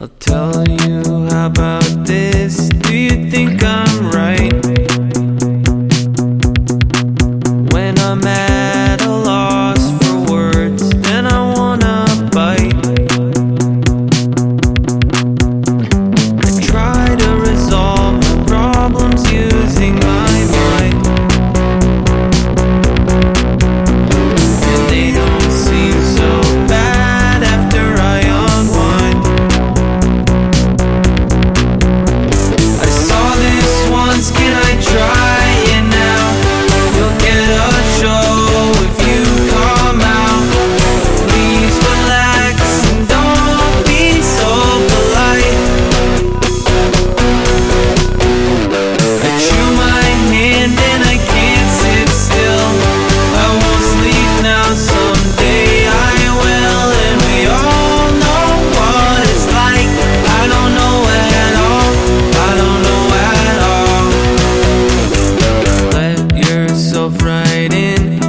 I'll tell you about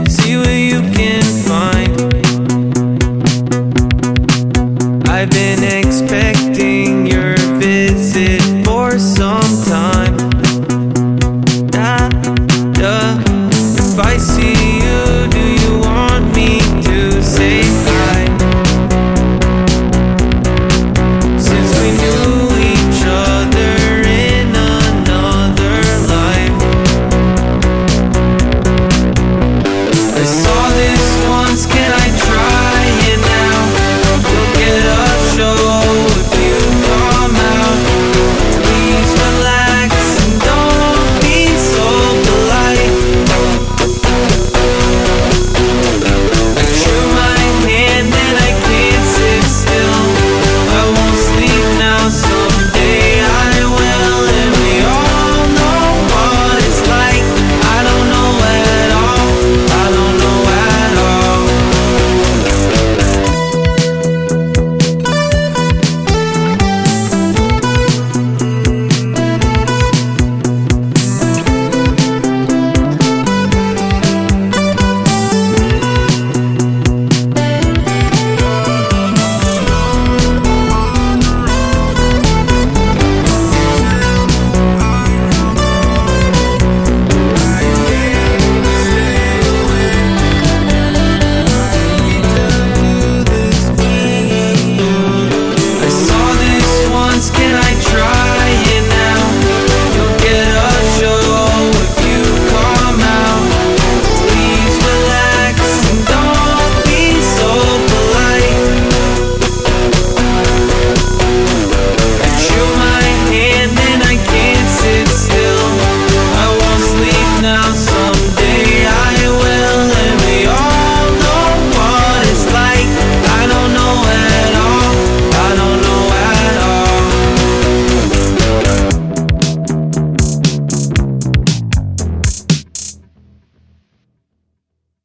see what you can find. I've been expecting you.